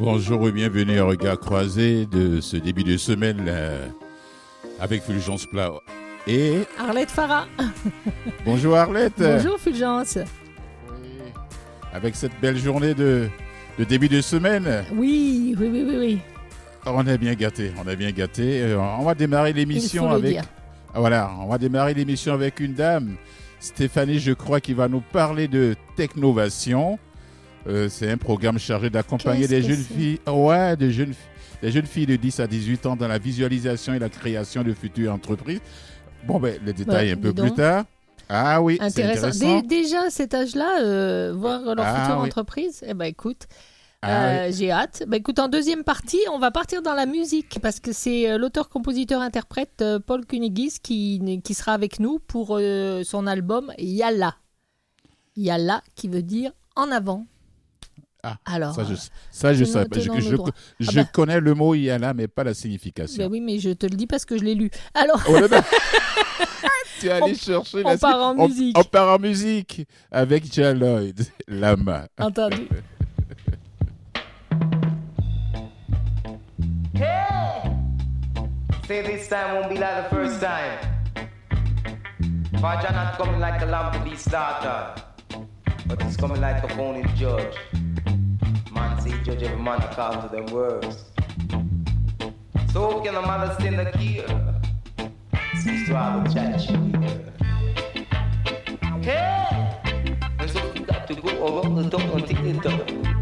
Bonjour et bienvenue à Regard Croisé de ce début de semaine euh, avec Fulgence Plat et Arlette Farah. Bonjour Arlette. Bonjour Fulgence. Avec cette belle journée de, de début de semaine. Oui, oui, oui, oui, oui. On est bien gâté, on est bien gâté. Euh, on va démarrer l'émission avec. Ah, voilà, on va démarrer l'émission avec une dame, Stéphanie, je crois, qui va nous parler de technovation. Euh, c'est un programme chargé d'accompagner des jeunes filles, ouais, des jeunes, des jeunes filles de 10 à 18 ans dans la visualisation et la création de futures entreprises. Bon, ben, les détails un peu plus tard. Ah oui, intéressant. intéressant. déjà à cet âge-là, euh, voir leur ah future entreprise, eh ben écoute, ah euh, j'ai hâte. Bah, écoute, en deuxième partie, on va partir dans la musique parce que c'est l'auteur-compositeur-interprète Paul Kunigis qui, qui sera avec nous pour son album Yalla. Yalla qui veut dire en avant. Ah, Alors, ça, je, ça, je sais Je, je, je ah bah. connais le mot Yala, mais pas la signification. Ben oui, mais je te le dis parce que je l'ai lu. Alors. Oh, tu es allé chercher on part en musique. On, part en musique avec Jaloid, Lama. Entendu. hey! Say this time won't be like the first time. Faja not coming like a lamb to be started, but it's coming like a phony judge. Man say judge every man according to them words. So can a man stand the key? Cease to have a chat Hey! And so you got to go around the door and take the door.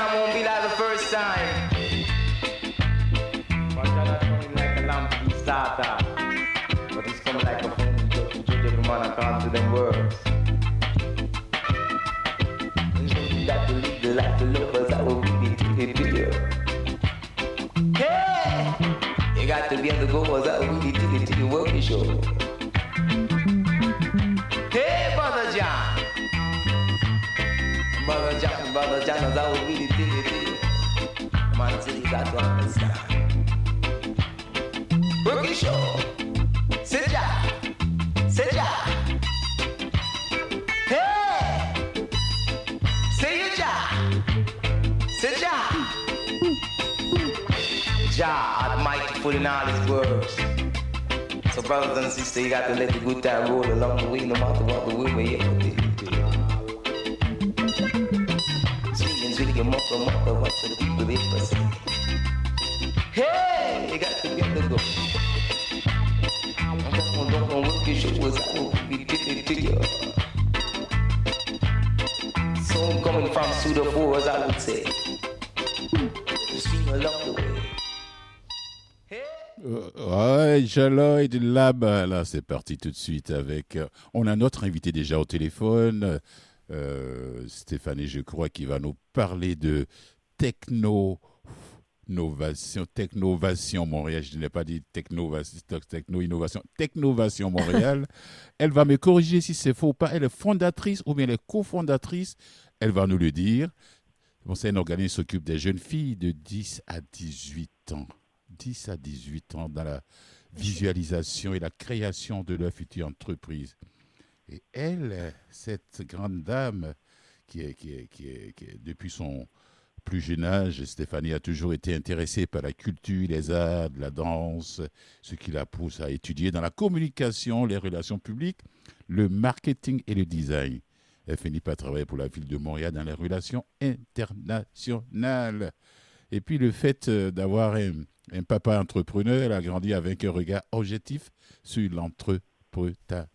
Time won't be like the first time. But not coming like a lamp to be started man, I can't do them words. You got to live the life of lovers, I will be the to Hey! You got to be on the go, as I will be the to the work show. Hey, Brother John! Brother John, Brother John, as I will be the so you got to understand. Work show. Sit down, sit down. Jah Almighty in all his words. So brothers and sisters, you got to let the good time roll along the way, no matter what the way we the way. Ouais, Jaloid Lab, là c'est parti tout de suite avec... Euh, on a notre invité déjà au téléphone, euh, Stéphanie je crois, qui va nous parler de techno Technovation, Technovation Montréal. Je n'ai pas dit Technovation, Techno-Innovation, Technovation Montréal. elle va me corriger si c'est faux ou pas. Elle est fondatrice ou bien elle est cofondatrice. Elle va nous le dire. Bon, c'est un organisme qui s'occupe des jeunes filles de 10 à 18 ans. 10 à 18 ans dans la visualisation et la création de leur future entreprise. Et elle, cette grande dame, qui est, depuis son, plus jeune âge, Stéphanie a toujours été intéressée par la culture, les arts, la danse, ce qui la pousse à étudier dans la communication, les relations publiques, le marketing et le design. Elle finit par travailler pour la ville de Montréal dans les relations internationales. Et puis le fait euh, d'avoir un, papa entrepreneur, elle a grandi avec un regard objectif sur l'entrepreneuriat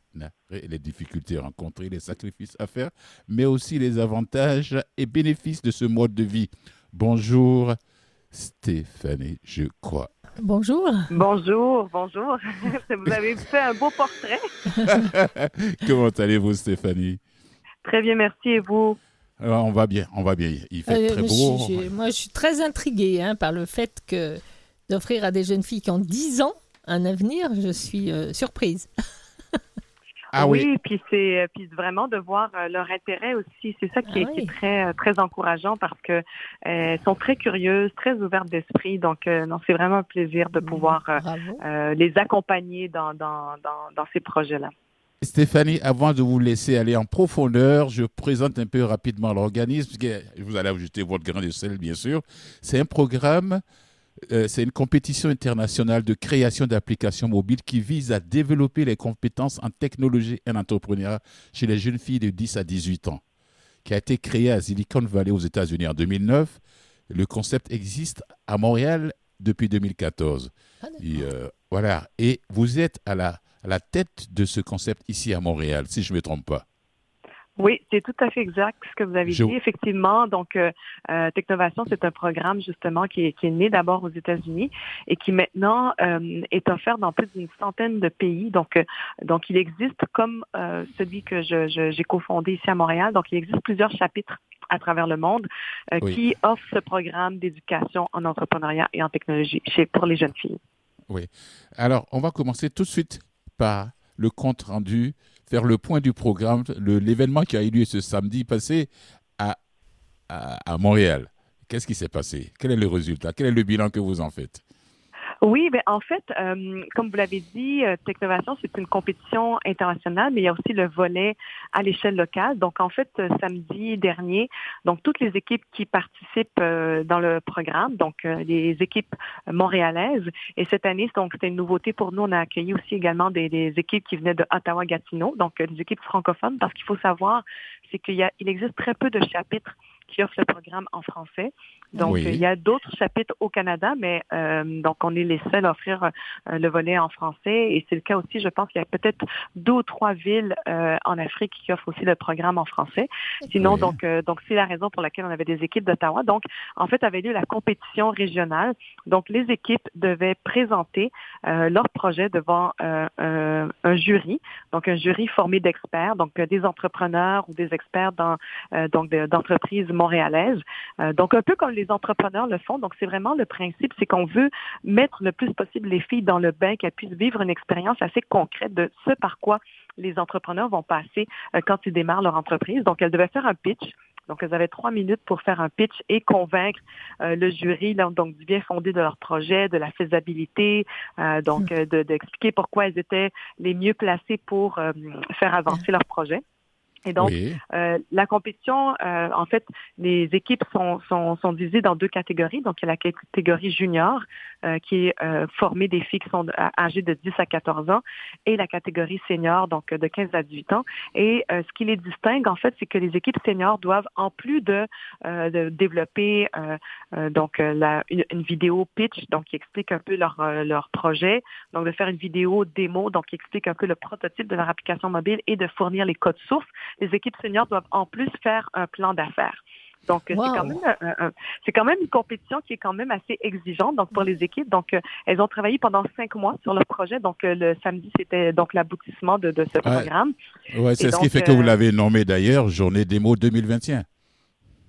les difficultés rencontrées, les sacrifices à faire, mais aussi les avantages et bénéfices de ce mode de vie. Bonjour Stéphanie, je crois. Bonjour. Bonjour, bonjour. vous avez fait un beau portrait. Comment allez-vous Stéphanie? Très bien, merci. Et vous? On va bien, on va bien. Il fait euh, très beau. moi, je suis très intriguée hein, par le fait que d'offrir à des jeunes filles qui ont 10 ans un avenir, je suis euh, surprise. Ah oui, puis c'est euh, puis vraiment de voir euh, leur intérêt aussi, c'est ça qui, est, ah très euh, très encourageant parce que elles sont très curieuses, très ouvertes d'esprit. Donc non, c'est vraiment un plaisir de mmh, pouvoir les accompagner dans dans, dans, dans ces projets-là. Stéphanie, avant de vous laisser aller en profondeur, je présente un peu rapidement l'organisme. Vous allez ajouter votre grain de sel, bien sûr. C'est un programme euh, c'est une compétition internationale de création d'applications mobiles qui vise à développer les compétences en technologie et en entrepreneuriat chez les jeunes filles de 10 à 18 ans, qui a été créée à Silicon Valley aux États-Unis en 2009. Le concept existe à Montréal depuis 2014. Ah, et, euh, voilà. Et vous êtes à la, à la tête de ce concept ici à Montréal, si je ne me trompe pas. Oui, c'est tout à fait exact ce que vous avez dit. Effectivement, donc euh, euh, Technovation, c'est un programme justement qui est, qui est né d'abord aux États-Unis et qui maintenant euh, est offert dans plus d'une centaine de pays. Donc, euh, donc il existe comme celui que je, j'ai cofondé ici à Montréal. Donc, il existe plusieurs chapitres à travers le monde qui offrent ce programme d'éducation en entrepreneuriat et en technologie chez, pour les jeunes filles. Oui. Alors, on va commencer tout de suite par le compte rendu faire le point du programme, l'événement qui a eu lieu ce samedi passé à, à, Montréal. Qu'est-ce qui s'est passé? Quel est le résultat? Quel est le bilan que vous en faites? Oui, ben en fait, euh, comme vous l'avez dit, euh, Technovation, c'est une compétition internationale, mais il y a aussi le volet à l'échelle locale. Donc, en fait, euh, samedi dernier, donc toutes les équipes qui participent dans le programme, donc les équipes montréalaises, et cette année, donc c'était une nouveauté pour nous. On a accueilli aussi également des, des équipes qui venaient de Ottawa-Gatineau, donc des équipes francophones, parce qu'il faut savoir, c'est qu'il existe très peu de chapitres qui offrent le programme en français. Donc, il y a d'autres chapitres au Canada, mais euh, donc on est les seuls à offrir euh, le volet en français. Et c'est le cas aussi, je pense qu'il y a peut-être deux ou trois villes euh, en Afrique qui offrent aussi le programme en français. Sinon, donc donc c'est la raison pour laquelle on avait des équipes d'Ottawa. Donc, en fait, avait lieu la compétition régionale. Donc, les équipes devaient présenter leur projet devant un jury. Donc, un jury formé d'experts, donc des entrepreneurs ou des experts dans donc d'entreprises montréalaises. donc, un peu comme les entrepreneurs le font. Donc, c'est vraiment le principe, c'est qu'on veut mettre le plus possible les filles dans le bain, qu'elles puissent vivre une expérience assez concrète de ce par quoi les entrepreneurs vont passer euh, quand ils démarrent leur entreprise. Donc, elles devaient faire un pitch. Donc, elles avaient trois minutes pour faire un pitch et convaincre euh, le jury donc du bien fondé de leur projet, de la faisabilité, euh, donc hmm. d'expliquer pourquoi elles étaient les mieux placées pour faire avancer leur projet. Et donc, euh, la compétition, euh, en fait, les équipes sont, sont, sont, divisées dans deux catégories. Donc, il y a la catégorie junior, euh, qui est euh, formée des filles qui sont âgées de 10 à 14 ans, et la catégorie senior, donc de 15 à 18 ans. Et ce qui les distingue, en fait, c'est que les équipes seniors doivent, en plus de, de développer donc la, une, une, vidéo pitch, donc qui explique un peu leur, leur projet, donc de faire une vidéo démo, donc qui explique un peu le prototype de leur application mobile et de fournir les codes sources les équipes seniors doivent en plus faire un plan d'affaires. Donc, c'est quand même c'est quand même une compétition qui est quand même assez exigeante. Donc, pour les équipes, donc euh, elles ont travaillé pendant cinq mois sur leur projet. Donc, euh, le samedi, c'était donc l'aboutissement de, ce programme. Ouais, c'est ce qui fait que vous euh, l'avez nommé d'ailleurs Journée démo 2021.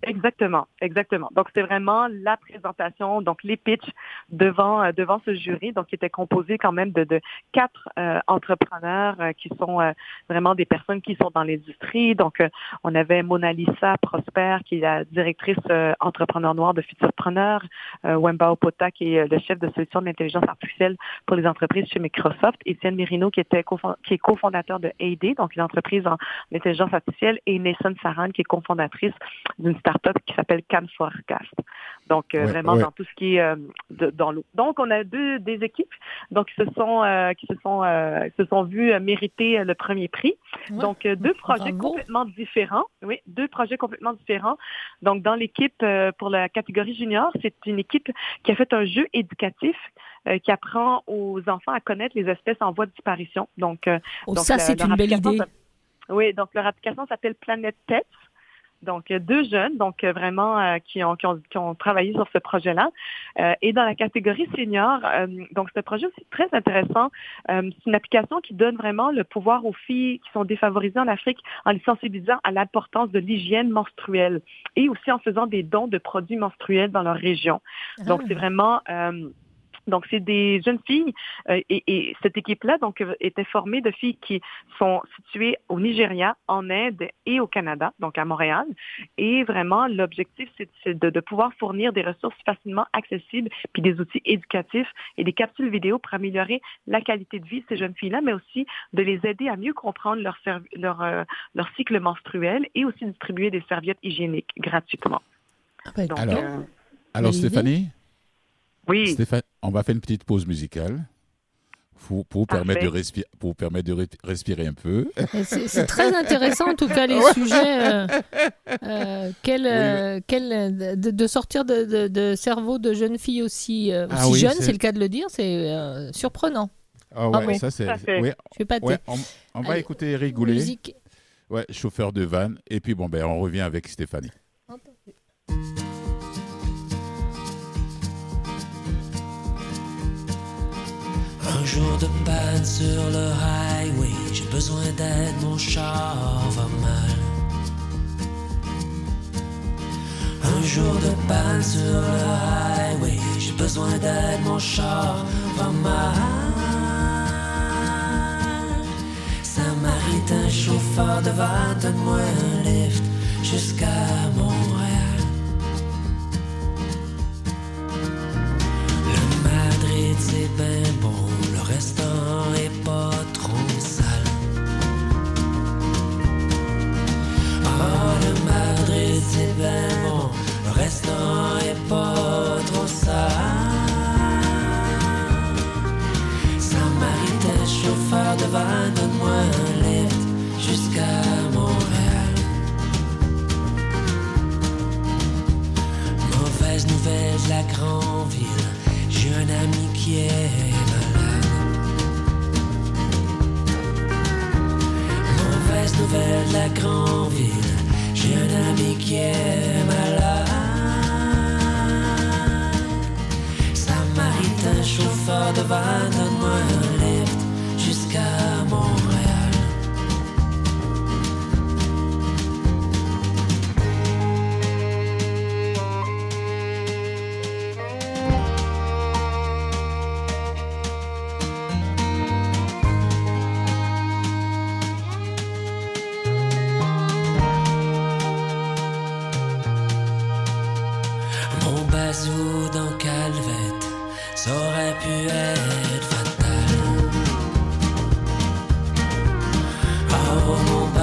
Exactement, exactement. Donc c'est vraiment la présentation, donc les pitchs devant euh, devant ce jury, donc qui était composé quand même de, de quatre euh, entrepreneurs euh, qui sont vraiment des personnes qui sont dans l'industrie. Donc on avait Mona Lisa Prosper qui est la directrice entrepreneur noire de Futurpreneur, Wemba Opota qui est le chef de solution de l'intelligence artificielle pour les entreprises chez Microsoft, Étienne Mirino qui était qui est cofondateur de AD, donc une entreprise en intelligence artificielle, et Nathan Saran qui est cofondatrice d'une qui s'appelle Can Forecast. Donc euh, vraiment dans tout ce qui est euh, dans l'eau. Donc on a deux des équipes donc qui se sont euh, qui se sont se sont vues mériter le premier prix. Donc deux projets complètement différents. Oui, deux projets complètement différents. Donc dans l'équipe pour la catégorie junior, c'est une équipe qui a fait un jeu éducatif qui apprend aux enfants à connaître les espèces en voie de disparition. Donc, oh, ça c'est une belle idée. Oui, donc leur application s'appelle Planet Pets. Donc, deux jeunes, donc euh, vraiment euh, qui, ont, qui, ont, qui, ont, travaillé sur ce projet-là. Euh, et dans la catégorie senior, donc ce projet aussi très intéressant. c'est une application qui donne vraiment le pouvoir aux filles qui sont défavorisées en Afrique en les sensibilisant à l'importance de l'hygiène menstruelle et aussi en faisant des dons de produits menstruels dans leur région. Donc, c'est ah. vraiment donc, c'est des jeunes filles euh, et, cette équipe-là donc euh, était formée de filles qui sont situées au Nigeria, en Inde et au Canada, donc à Montréal. Et vraiment, l'objectif, c'est de, pouvoir fournir des ressources facilement accessibles, puis des outils éducatifs et des capsules vidéo pour améliorer la qualité de vie de ces jeunes filles-là, mais aussi de les aider à mieux comprendre leur, leur, euh, leur cycle menstruel et aussi distribuer des serviettes hygiéniques gratuitement. Ah ben, alors, alors Stéphanie oui. Stéphane, on va faire une petite pause musicale. Pour, pour, permettre de respirer, pour permettre de respirer un peu. C'est très intéressant en tout cas les sujets. Euh, euh, quel, euh, quel, de, sortir de, de, cerveau de jeunes filles aussi, ah aussi jeunes, c'est le cas de le dire, c'est surprenant. Ah ouais, ça c'est. Ouais, Je pas ouais, on, on va écouter Eric Goulet. Musique. Ouais, chauffeur de van. Et puis bon ben on revient avec Stéphanie. Jour de panne sur le highway, j'ai besoin d'aide, mon char va mal. Un jour de panne sur le highway, j'ai besoin d'aide, mon char va mal. un chauffeur de van, donne-moi un lift jusqu'à Montréal. Le Madrid, c'est bien bon restaurant est pas trop sale. Oh, le Madrid, c'est bien bon. Le restaurant est pas trop sale. Samaritain, chauffeur de van, donne-moi un lift jusqu'à Montréal. Mauvaise nouvelle de la grande ville. J'ai un ami qui est nouvelle de la grande ville. J'ai un ami qui est malade. Samaritain, chauffeur de van, donne-moi un lift jusqu'à Montréal. jour de peine sur le highway, j'ai besoin d'aide.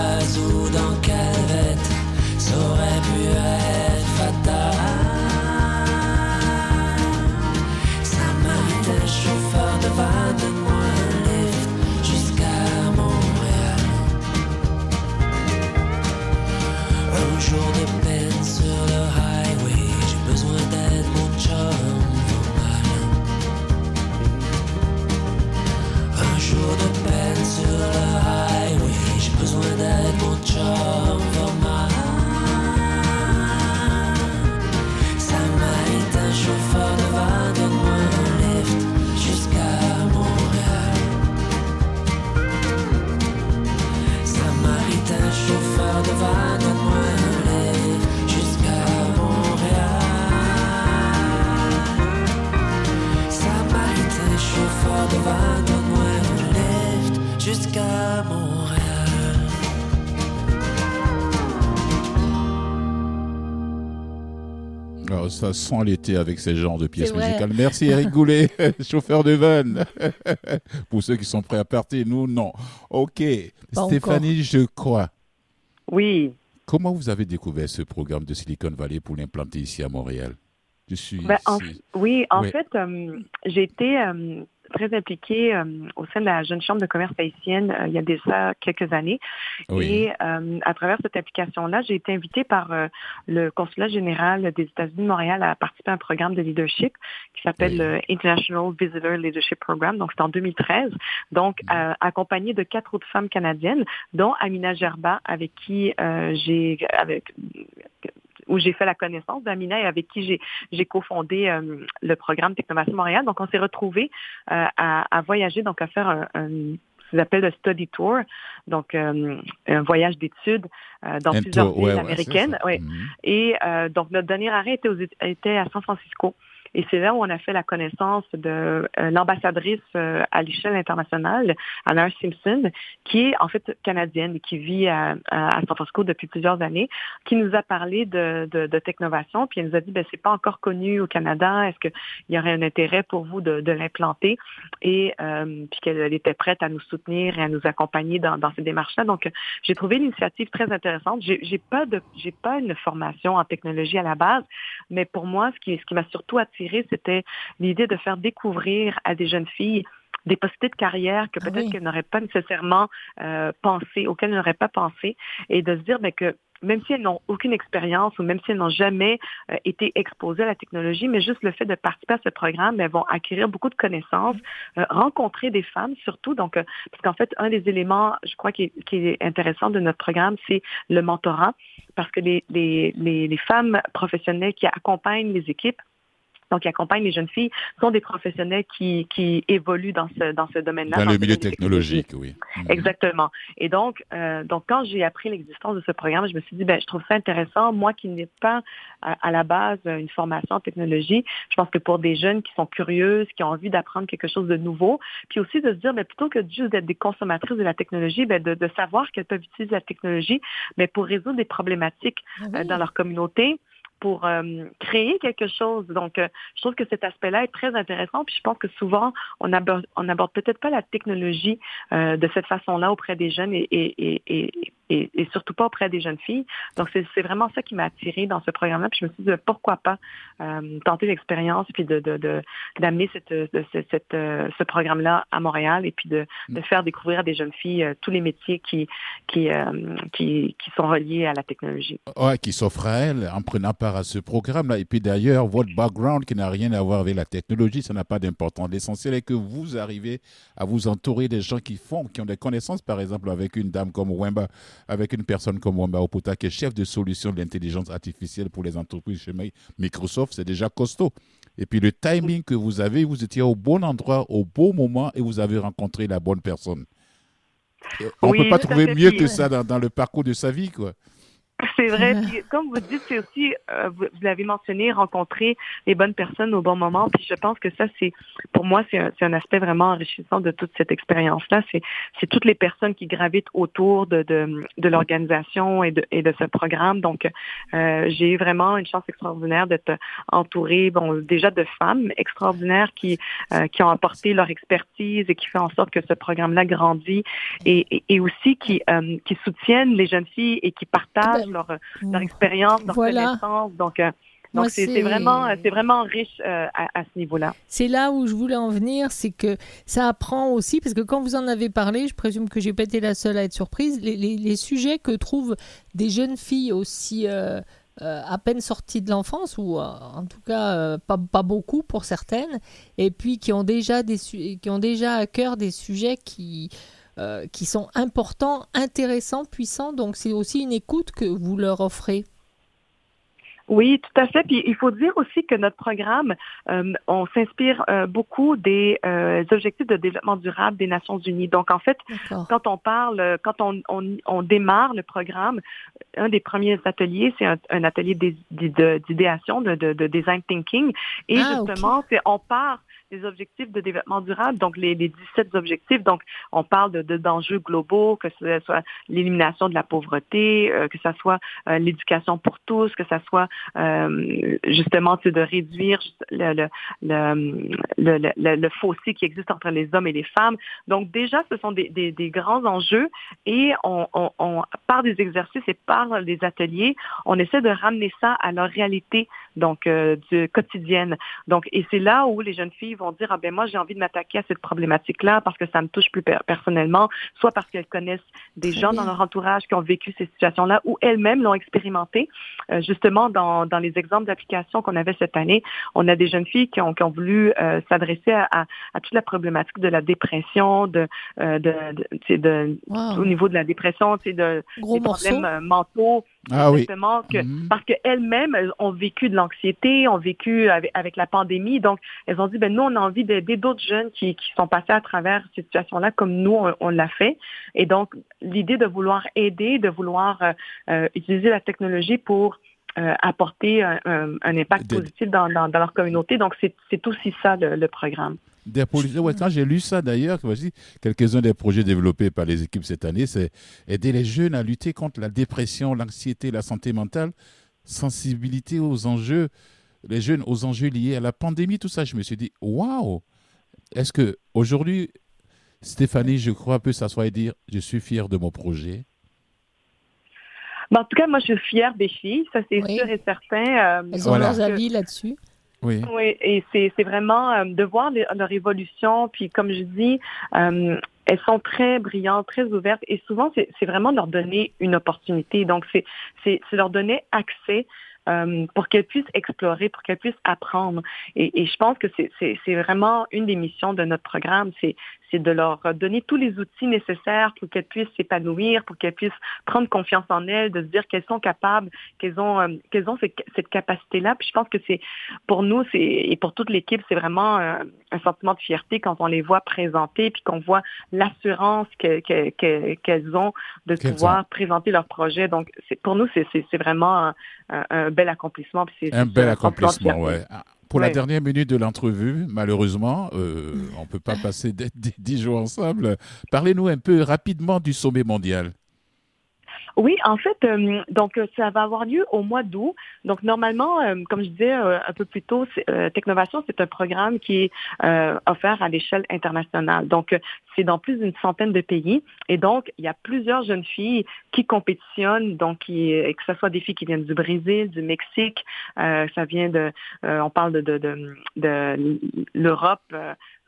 Jusqu'à Montréal. Oh, ça sent l'été avec ces genres de pièces musicales. Merci Eric Goulet, chauffeur de van. Pour ceux qui sont prêts à partir, nous, non. Ok. Stéphanie, je crois. Oui. Comment vous avez découvert ce programme de Silicon Valley pour l'implanter ici à Montréal? Je suis. Ben, oui, en fait, euh, j'ai été euh, très impliquée euh, au sein de la Jeune Chambre de commerce haïtienne euh, il y a déjà quelques années. Et euh, à travers cette application-là, j'ai été invitée par le consulat général des États-Unis de Montréal à participer à un programme de leadership qui s'appelle le International Visitor Leadership Program. Donc, c'est en 2013. Donc, mm. accompagnée de quatre autres femmes canadiennes, dont Amina Gerba, avec qui j'ai avec où j'ai fait la connaissance d'Amina et avec qui j'ai cofondé euh, le programme Technovation Montréal. Donc, on s'est retrouvés euh, à, voyager, donc à faire un, un ce qu'ils appellent le study tour, donc euh, un voyage d'études dans plusieurs villes américaines. Ouais. Mm-hmm. Et donc notre dernier arrêt était, aux, était à San Francisco. Et c'est là où on a fait la connaissance de euh, l'ambassadrice euh, à l'échelle internationale, Anna Simpson, qui est en fait canadienne et qui vit à, San Francisco depuis plusieurs années, qui nous a parlé de, de, de technovation, puis elle nous a dit, ben c'est pas encore connu au Canada, est-ce qu'il y aurait un intérêt pour vous de, de l'implanter? Et euh, puis qu'elle était prête à nous soutenir et à nous accompagner dans, dans ces démarches-là. Donc, j'ai trouvé l'initiative très intéressante. J'ai pas de, j'ai pas une formation en technologie à la base, mais pour moi, ce qui, ce qui m'a surtout attiré c'était l'idée de faire découvrir à des jeunes filles des possibilités de carrière que ah peut-être qu'elles n'auraient pas nécessairement euh, pensé, auxquelles elles n'auraient pas pensé, et de se dire mais ben, que même si elles n'ont aucune expérience ou même si elles n'ont jamais euh, été exposées à la technologie, mais juste le fait de participer à ce programme, elles vont acquérir beaucoup de connaissances, euh, rencontrer des femmes surtout. Donc, parce qu'en fait, un des éléments, je crois, qui est, intéressant de notre programme, c'est le mentorat, parce que les, les, les femmes professionnelles qui accompagnent les équipes donc qui accompagnent les jeunes filles, sont des professionnels qui, qui évoluent dans ce, dans ce domaine-là. Dans, le milieu technologique, oui. Mhm. Exactement. Et donc, euh, donc quand j'ai appris l'existence de ce programme, je me suis dit, ben, je trouve ça intéressant. Moi qui n'ai pas à, la base une formation en technologie, je pense que pour des jeunes qui sont curieuses, qui ont envie d'apprendre quelque chose de nouveau, puis aussi de se dire, ben, plutôt que juste d'être des consommatrices de la technologie, ben, de, de savoir qu'elles peuvent utiliser la technologie mais pour résoudre des problématiques ah euh, dans leur communauté, pour euh, créer quelque chose. Donc, euh, je trouve que cet aspect-là est très intéressant. Puis je pense que souvent, on n'aborde aborde peut-être pas la technologie euh, de cette façon-là auprès des jeunes et, et, surtout pas auprès des jeunes filles. Donc, c'est vraiment ça qui m'a attirée dans ce programme-là. Puis je me suis dit, pourquoi pas tenter l'expérience puis de d'amener cette, cette, ce programme-là à Montréal et puis de, de, faire découvrir à des jeunes filles tous les métiers qui, qui, qui, qui sont reliés à la technologie. Ouais, qui s'offrent à elles en prenant part à ce programme-là. Et puis d'ailleurs, votre background qui n'a rien à voir avec la technologie, ça n'a pas d'importance. L'essentiel est que vous arrivez à vous entourer des gens qui font, qui ont des connaissances, par exemple, avec une dame comme Wemba, avec une personne comme Wemba Oputa, qui est chef de solution de l'intelligence artificielle pour les entreprises chez Microsoft. C'est déjà costaud. Et puis le timing que vous avez, vous étiez au bon endroit, au bon moment, et vous avez rencontré la bonne personne. On ne peut pas trouver mieux que ça dans, dans le parcours de sa vie, quoi. C'est vrai. Puis, comme vous dites, c'est aussi, euh, vous, l'avez mentionné, rencontrer les bonnes personnes au bon moment. Puis je pense que ça, c'est, pour moi, c'est un, un, aspect vraiment enrichissant de toute cette expérience-là. C'est, c'est toutes les personnes qui gravitent autour de, de, de l'organisation et de, et de ce programme. Donc, euh, j'ai eu vraiment une chance extraordinaire d'être entourée, bon, déjà de femmes extraordinaires qui, euh, qui ont apporté leur expertise et qui fait en sorte que ce programme-là grandit et, et, et aussi qui, euh, qui soutiennent les jeunes filles et qui partagent leur, leur expérience, leur connaissance. Donc, euh, donc c'est vraiment, c'est vraiment riche euh, à, ce niveau-là. C'est là où je voulais en venir, c'est que ça apprend aussi, parce que quand vous en avez parlé, je présume que j'ai pas été la seule à être surprise, les, les, sujets que trouvent des jeunes filles aussi euh, à peine sorties de l'enfance, ou en tout cas pas, pas, beaucoup pour certaines, et puis qui ont déjà, des, qui ont déjà à cœur des sujets qui... Euh, qui sont importants, intéressants, puissants. Donc c'est aussi une écoute que vous leur offrez. Oui, tout à fait. Puis il faut dire aussi que notre programme, euh, on s'inspire euh, beaucoup des objectifs de développement durable des Nations Unies. Donc en fait, quand on parle, quand on, on, démarre le programme, un des premiers ateliers, c'est un, atelier d'idéation, de, de, design thinking, et ah, justement, c'est on part les objectifs de développement durable, donc les, les 17 objectifs. Donc, on parle de d'enjeux globaux, que ce soit l'élimination de la pauvreté, euh, que ce soit euh, l'éducation pour tous, que ce soit euh, justement de réduire le, le, le, le, le, fossé qui existe entre les hommes et les femmes. Donc, déjà, ce sont des, des, des grands enjeux et on, on, on, par des exercices et par des ateliers, on essaie de ramener ça à leur réalité donc euh, du quotidienne. Donc et c'est là où les jeunes filles vont dire ah ben moi j'ai envie de m'attaquer à cette problématique là parce que ça me touche plus personnellement, soit parce qu'elles connaissent des gens dans leur entourage qui ont vécu ces situations là ou elles-mêmes l'ont expérimenté. Euh, justement dans, dans les exemples d'applications qu'on avait cette année, on a des jeunes filles qui ont, qui ont voulu euh, s'adresser à, à, toute la problématique de la dépression, de, de, de, de au niveau de la dépression, de, des problèmes mentaux ah Justement, que, mhm. parce qu'elles-mêmes ont vécu de l'anxiété, ont vécu avec, la pandémie. Donc, elles ont dit, ben nous, on a envie d'aider d'autres jeunes qui, qui sont passés à travers cette situation-là comme nous, on, l'a fait. Et donc, l'idée de vouloir aider, de vouloir euh, euh, utiliser la technologie pour euh, apporter un, impact positif dans, dans, leur communauté. Donc, c'est aussi ça le programme. Des quand j'ai lu ça d'ailleurs, voici quelques-uns des projets développés par les équipes cette année, c'est aider les jeunes à lutter contre la dépression, l'anxiété, la santé mentale, sensibilité aux enjeux, les jeunes aux enjeux liés à la pandémie, tout ça. Je me suis dit, waouh Est-ce que aujourd'hui, Stéphanie, je crois, peut s'asseoir et dire, je suis fier de mon projet? Ben, en tout cas, moi, je suis fière des filles, ça c'est sûr et certain. Euh, Elles ont leurs avis là-dessus. Oui. et c'est vraiment euh, de voir leur évolution, puis comme je dis, euh, elles sont très brillantes, très ouvertes, et souvent c'est vraiment leur donner une opportunité. Donc c'est leur donner accès euh, pour qu'elles puissent explorer, pour qu'elles puissent apprendre. Et, et je pense que c'est vraiment une des missions de notre programme, c'est de leur donner tous les outils nécessaires pour qu'elles puissent s'épanouir, pour qu'elles puissent prendre confiance en elles, de se dire qu'elles sont capables, qu'elles ont, euh, ont cette, cette capacité-là. Puis je pense que c'est, pour nous, et pour toute l'équipe, c'est vraiment euh, un sentiment de fierté quand on les voit présenter, puis qu'on voit l'assurance qu'elles ont de pouvoir présenter leur projet. Donc, pour nous, c'est, vraiment un, un, bel accomplissement. un bel accomplissement, oui. Pour la dernière minute de l'entrevue, malheureusement, euh, on ne peut pas passer dix jours ensemble. Parlez-nous un peu rapidement du sommet mondial. Oui, en fait, euh, donc ça va avoir lieu au mois d'août. Donc normalement, euh, comme je disais euh, un peu plus tôt, Technovation, c'est un programme qui est offert à l'échelle internationale. Donc c'est dans plus d'une centaine de pays. Et donc, il y a plusieurs jeunes filles qui compétitionnent, donc qui, que ce soit des filles qui viennent du Brésil, du Mexique, ça vient de, on parle de, de, de, de l'Europe,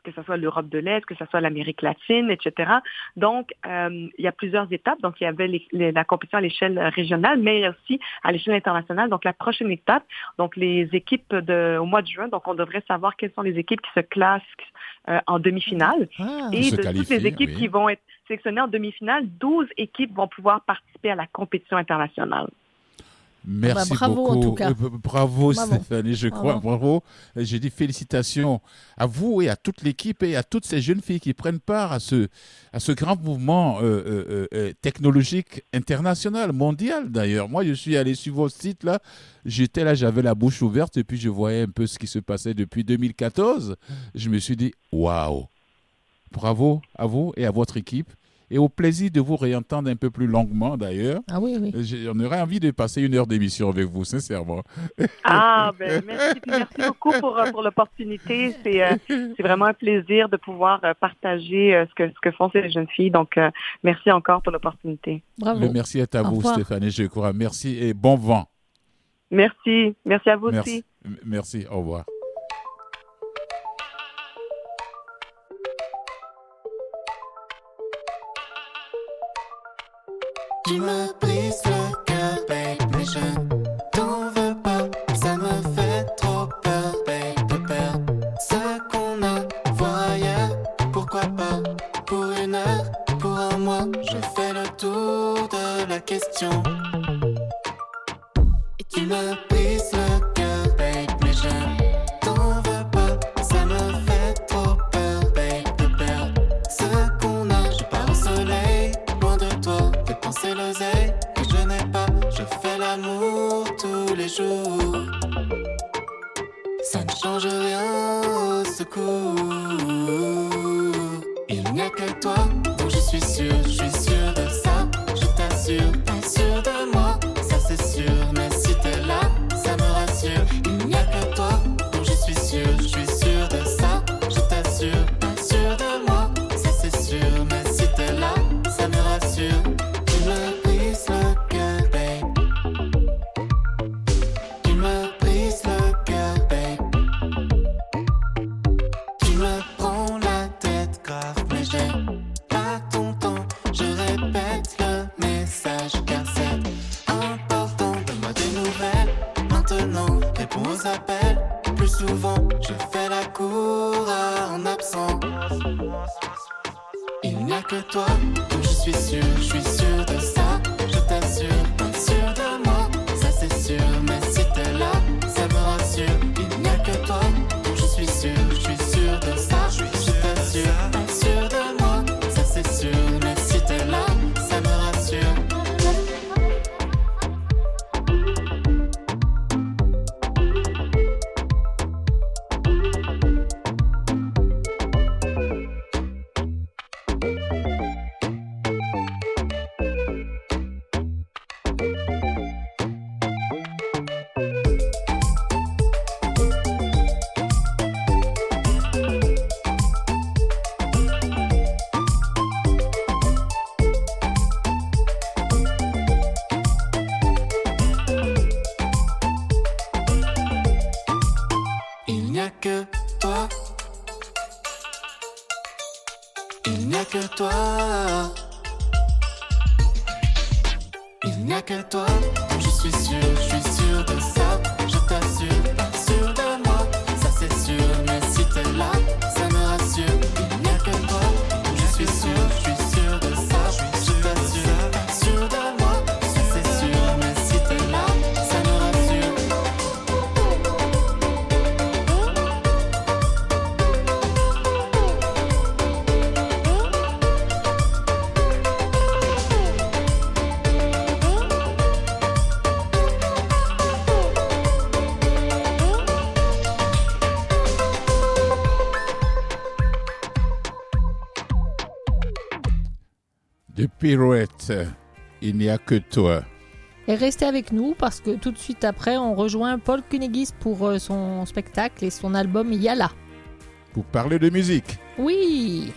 que ce soit l'Europe de l'Est, que ce soit l'Amérique latine, etc. Donc, euh, il y a plusieurs étapes. Donc, il y avait la compétition à l'échelle régionale, mais aussi à l'échelle internationale. Donc, la prochaine étape, donc les équipes de, au mois de juin, donc on devrait savoir quelles sont les équipes qui se classent euh, en demi-finale. Ah. Et de toutes les équipes qui vont être sélectionnées en demi-finale, 12 équipes vont pouvoir participer à la compétition internationale. Merci bah, bravo, beaucoup. En tout cas. Euh, bravo, Stéphanie, je crois. Bravo. Je dis félicitations à vous et à toute l'équipe et à toutes ces jeunes filles qui prennent part à ce, à ce grand mouvement euh, euh, technologique international, mondial d'ailleurs. Moi, je suis allé sur vos sites là. J'étais là, j'avais la bouche ouverte et puis je voyais un peu ce qui se passait depuis 2014. Je me suis dit, waouh. Bravo à vous et à votre équipe et au plaisir de vous réentendre un peu plus longuement d'ailleurs. Ah oui, oui. On aurait envie de passer une heure d'émission avec vous, sincèrement. Ah, ben merci, merci beaucoup pour, euh, pour l'opportunité. C'est euh, c'est vraiment un plaisir de pouvoir euh, partager ce, que, ce que font ces jeunes filles. Donc, merci encore pour l'opportunité. Bravo. Le merci est à vous, Stéphanie, je crois. Merci et bon vent. Merci. Merci à vous aussi. Merci. Au revoir. Tu me brises le cœur, babe, mais je Pirouette, il n'y a que toi. Et restez avec nous parce que tout de suite après, on rejoint Paul Kunegis pour euh, son spectacle et son album Yala. Pour parler de musique? Oui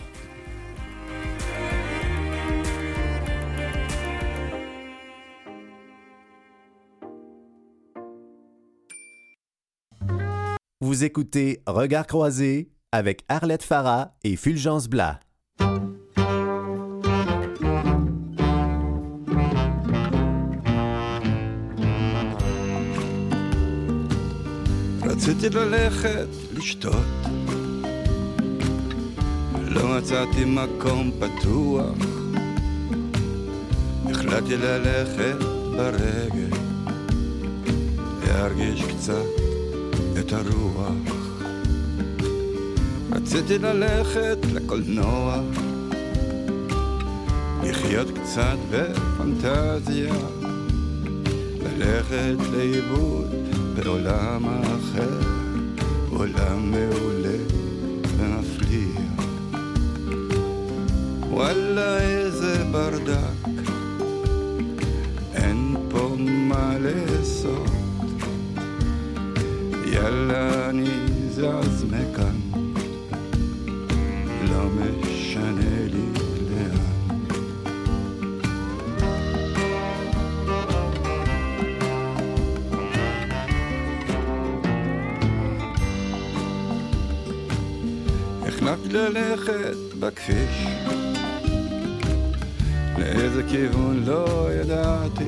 Vous écoutez Regards croisés avec Arlette Farah et Fulgence Blas. רציתי ללכת לשתות, לא מצאתי מקום פתוח, החלטתי ללכת ברגל, להרגיש קצת את הרוח. רציתי ללכת לקולנוע, לחיות קצת בפנטזיה, ללכת לאיבוד. ועולם אחר, עולם מעולה ומפליע. וואלה איזה ברדק, אין פה מה לאסור. יאללה אני זז מכאן ללכת בכביש. לאיזה כיוון לא ידעתי,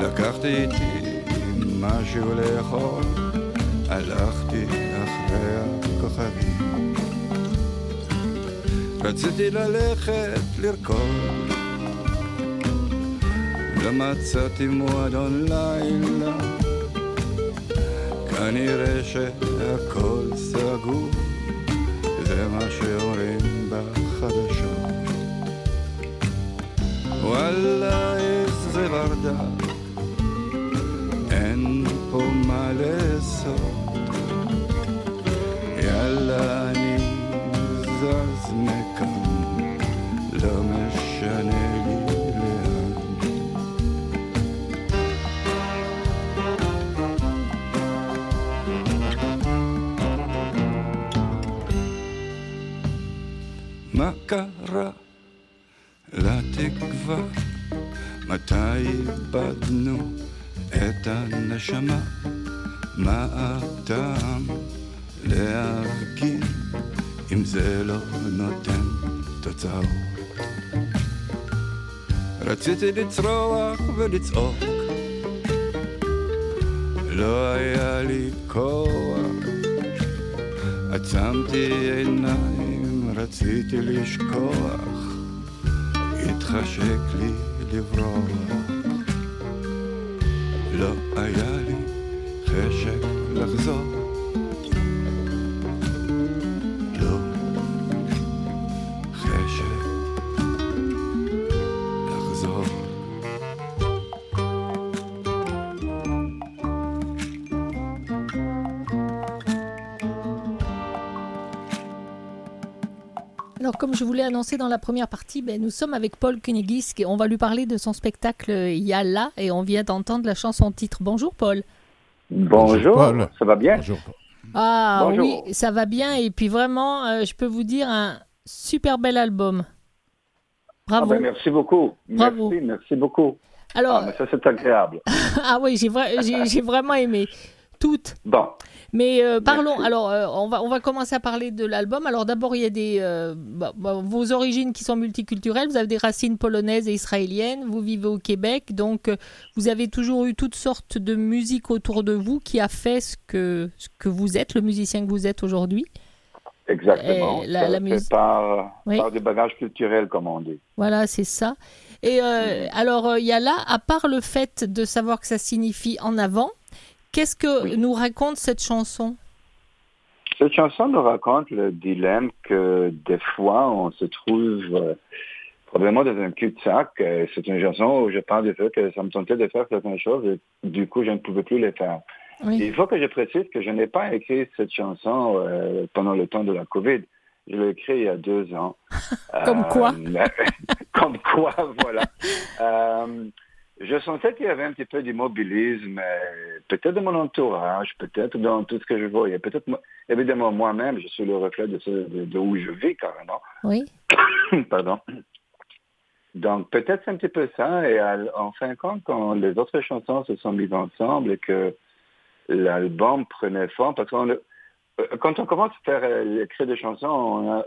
לקחתי איתי משהו לאכול, הלכתי אחרי הכוכבים. רציתי ללכת לרקוד, לא מצאתי מועדון לילה. אני אראה שהכל סגור, זה מה שאומרים בחדשות. וואלה איזה ברדק, אין פה מה לאסור. יאללה קרה לתקווה? מתי איבדנו את הנשמה? מה הטעם להפגין אם זה לא נותן תוצאות? רציתי לצרוח ולצעוק, לא היה לי כוח, עצמתי עיניים, רציתי לשכוח, התחשק לי לברוח. לא היה לי חשק לחזור. Je voulais annoncer dans la première partie, ben, nous sommes avec Paul Kunigis et on va lui parler de son spectacle Yalla et on vient d'entendre la chanson titre. Bonjour Paul. Bonjour, Paul. ça va bien? Bonjour. Ah Bonjour. oui, ça va bien et puis vraiment, euh, je peux vous dire un super bel album. Ah Bravo. ben, merci beaucoup. Bravo. Merci, merci beaucoup. Alors, Ah, mais ça, c'est agréable. ah oui, j'ai vra- j'ai- j'ai vraiment aimé toutes. Bon, Mais euh, parlons, Merci. alors euh, on, va, on va commencer à parler de l'album. Alors d'abord, il y a des, euh, bah, bah, vos origines qui sont multiculturelles. Vous avez des racines polonaises et israéliennes. Vous vivez au Québec. Donc euh, vous avez toujours eu toutes sortes de musique autour de vous qui a fait ce que, ce que vous êtes, le musicien que vous êtes aujourd'hui. exactement. La- ça la fait musique- par, Oui. par des bagages culturels, comme on dit. Voilà, c'est ça. Et euh, alors, euh, il y a là, à part le fait de savoir que ça signifie en avant, qu'est-ce que Oui. nous raconte cette chanson? Cette chanson nous raconte le dilemme que des fois, on se trouve euh, probablement dans un cul-de-sac. Euh, C'est une chanson où je parle du fait que ça me tentait de faire certaines choses et du coup, je ne pouvais plus les faire. Oui. Il faut que je précise que je n'ai pas écrit cette chanson euh, pendant le temps de la COVID. Je l'ai écrit il y a deux ans. Comme quoi Comme quoi, voilà. Je sentais qu'il y avait un petit peu d'immobilisme, peut-être dans mon entourage, peut-être dans tout ce que je voyais. Peut-être, évidemment, moi-même, je suis le reflet de, ce, de, de où je vis carrément. Oui. Pardon. Donc, peut-être c'est un petit peu ça. Et à- en fin de compte, quand les autres chansons se sont mises ensemble et que l'album prenait forme, parce qu'on euh, quand on commence à faire euh, écrire des chansons, on a,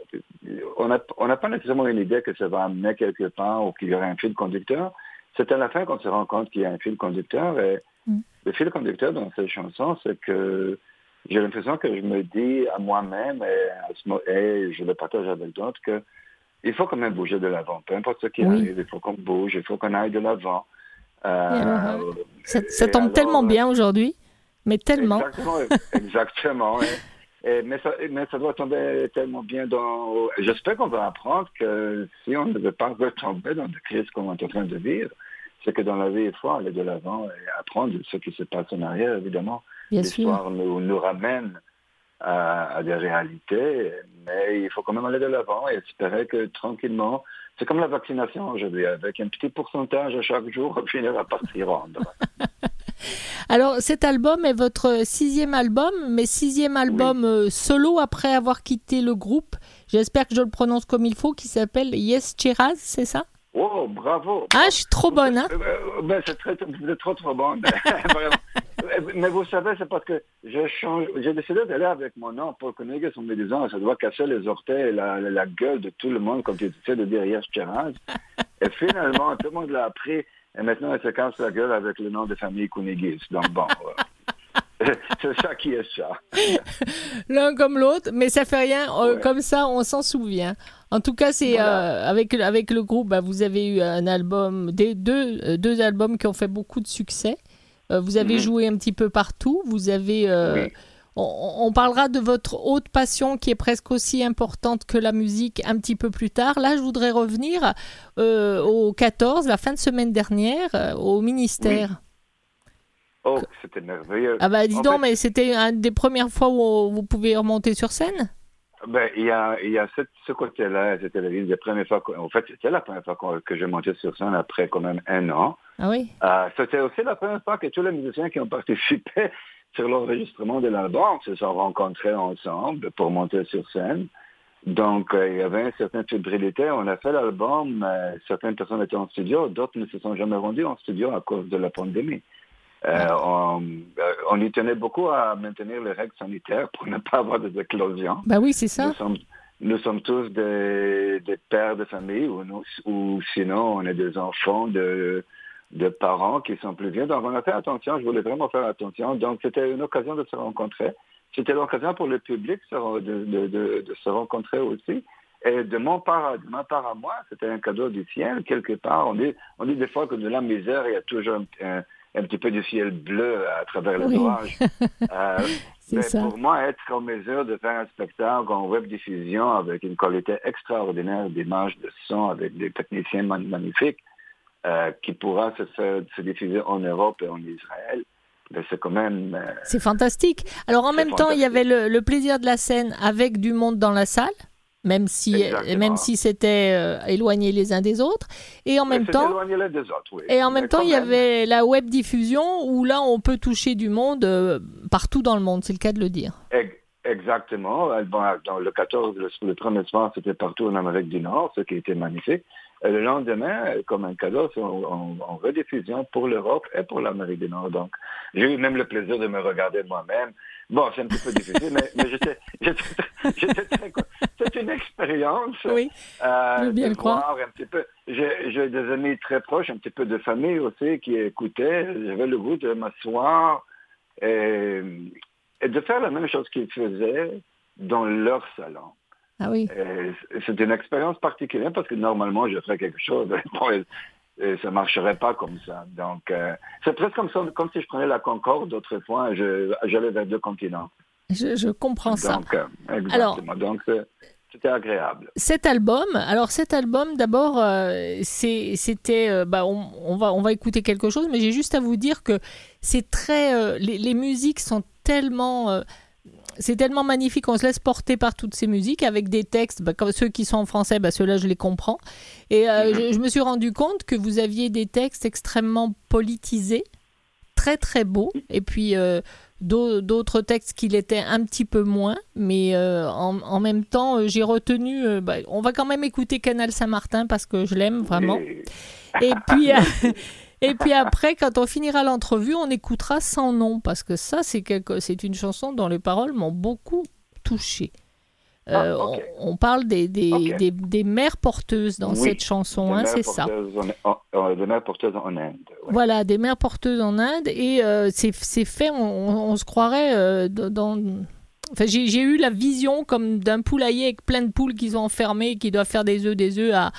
on a, on n'a pas nécessairement une idée que ça va amener quelque part ou qu'il y aurait un fil conducteur. C'est à la fin qu'on se rend compte qu'il y a un fil conducteur. Et Mm. le fil conducteur dans ces chansons, c'est que j'ai l'impression que je me dis à moi-même et, à ce mo- et je le partage avec d'autres que il faut quand même bouger de l'avant. Peu importe ce qui Oui. arrive, il faut qu'on bouge, il faut qu'on aille de l'avant. Euh, Et alors, hein, Ça, tombe alors, tellement euh, bien aujourd'hui, mais tellement. Exactement, exactement. et- et- mais, ça, mais ça doit tomber tellement bien dans... J'espère qu'on va apprendre que si on ne veut pas retomber dans des crises qu'on est en train de vivre, c'est que dans la vie, il faut aller de l'avant et apprendre ce qui se passe en arrière, évidemment. L'histoire nous, nous ramène à, à des réalités, mais il faut quand même aller de l'avant et espérer que tranquillement, c'est comme la vaccination aujourd'hui, avec un petit pourcentage à chaque jour, on finira par s'y rendre. Alors, cet album est votre sixième album, mais sixième album euh, solo après avoir quitté le groupe. J'espère que je le prononce comme il faut, qui s'appelle Yes Cheraz, c'est ça? Oh, bravo Ah, je suis trop bonne, hein Euh, euh, ben, c'est très, trop trop bonne. Euh, Mais vous savez, c'est parce que je change. J'ai décidé d'aller avec mon nom pour connaître en me disant ça doit casser les orteils et la, la, gueule de tout le monde quand il essaie de dire Yes Cheraz. Et finalement, tout le monde l'a appris. Et maintenant, il se casse la gueule avec le nom de famille Kunigis. Donc bon, c'est ça qui est ça. L'un comme l'autre, mais ça fait rien. euh, Ouais. Comme ça, on s'en souvient. En tout cas, c'est Voilà. euh, avec avec le groupe, bah, vous avez eu un album, des deux euh, deux albums qui ont fait beaucoup de succès. Euh, vous avez Mhm. joué un petit peu partout. Vous avez. Oui. on, on parlera de votre haute passion qui est presque aussi importante que la musique un petit peu plus tard. Là, je voudrais revenir au 14, la fin de semaine dernière, au ministère. Oh, c'était merveilleux. Ah bah dis donc, mais c'était une des premières fois où vous pouvez remonter sur scène? Ben, il y a, il y a ce côté-là, c'était la des premières fois, en fait, c'était la première fois que je montais sur scène après quand même un an. Ah oui? Euh, c'était aussi la première fois que tous les musiciens qui ont participé sur l'enregistrement de l'album se sont rencontrés ensemble pour monter sur scène. Donc, euh, il y avait une certaine fébrilité. On a fait l'album, euh, certaines personnes étaient en studio, d'autres ne se sont jamais rendues en studio à cause de la pandémie. Euh, on, euh, on, y tenait beaucoup à maintenir les règles sanitaires pour ne pas avoir des éclosions. Bah oui, c'est ça. Nous sommes, nous sommes tous des, des, pères de famille ou, nous, ou sinon on est des enfants de, de parents qui sont plus vieux. Donc on a fait attention, je voulais vraiment faire attention. Donc c'était une occasion de se rencontrer. C'était l'occasion pour le public de, de, de, de, se rencontrer aussi. Et de, mon part, de ma part à moi, c'était un cadeau du ciel, quelque part. On dit, on dit des fois que de la misère, il y a toujours un, un petit peu du ciel bleu à travers les orages. Euh, mais pour moi, être en mesure de faire un spectacle en web diffusion avec une qualité extraordinaire d'image, de son, avec des techniciens magnifiques, euh, qui pourra se, faire, se diffuser en Europe et en Israël, ben, c'est quand même... Euh, c'est fantastique. Alors en même temps, il y avait le, le, plaisir de la scène avec du monde dans la salle même si même si c'était euh, éloigné les uns des autres. Et en même temps et en même temps il y avait la web diffusion où là on peut toucher du monde euh, partout dans le monde. C'est le cas de le dire. Exactement. Dans le 14 le, premier soir c'était partout en Amérique du Nord ce qui était magnifique. Et le lendemain, comme un cadeau, en, en rediffusion pour l'Europe et pour l'Amérique du Nord. Donc, j'ai eu même le plaisir de me regarder moi-même. Bon, c'est un petit peu difficile, mais, mais j'étais, expérience. Oui, euh, bien le croire. Un petit peu. J'ai, des amis très proches, un petit peu de famille aussi, qui écoutaient. J'avais le goût de m'asseoir et, et de faire la même chose qu'ils faisaient dans leur salon. Ah oui. C'est une expérience particulière parce que normalement, je ferais quelque chose. et ça marcherait pas comme ça. Donc, euh, c'est presque comme, ça, comme si je prenais la Concorde autrefois et j'allais vers deux continents. Je, je comprends ça. Euh, exactement. Alors, Donc, c'était agréable. Cet album, alors cet album, d'abord, euh, c'était, euh, bah, on, on, va, on va écouter quelque chose, mais j'ai juste à vous dire que c'est très, les, les, musiques sont tellement c'est tellement magnifique, on se laisse porter par toutes ces musiques avec des textes, bah, comme ceux qui sont en français, bah, ceux-là je les comprends. Et euh, mhm. je, me suis rendu compte que vous aviez des textes extrêmement politisés, très très beaux, et puis euh, d'autres textes qui l'étaient un petit peu moins, mais euh, en, même temps j'ai retenu, bah, on va quand même écouter Canal Saint-Martin parce que je l'aime vraiment. Et puis... Et puis après, quand on finira l'entrevue, on écoutera sans nom, parce que ça, c'est quelque... c'est une chanson dont les paroles m'ont beaucoup touché. Euh, ah, on, parle des, des, des, mères porteuses dans cette chanson, hein, c'est ça. des mères porteuses en Inde. Voilà, des mères porteuses en Inde. Et euh, c'est fait, on, se croirait euh, dans... Enfin, j'ai eu la vision comme d'un poulailler avec plein de poules qui sont enfermées et qui doivent faire des œufs, des œufs à,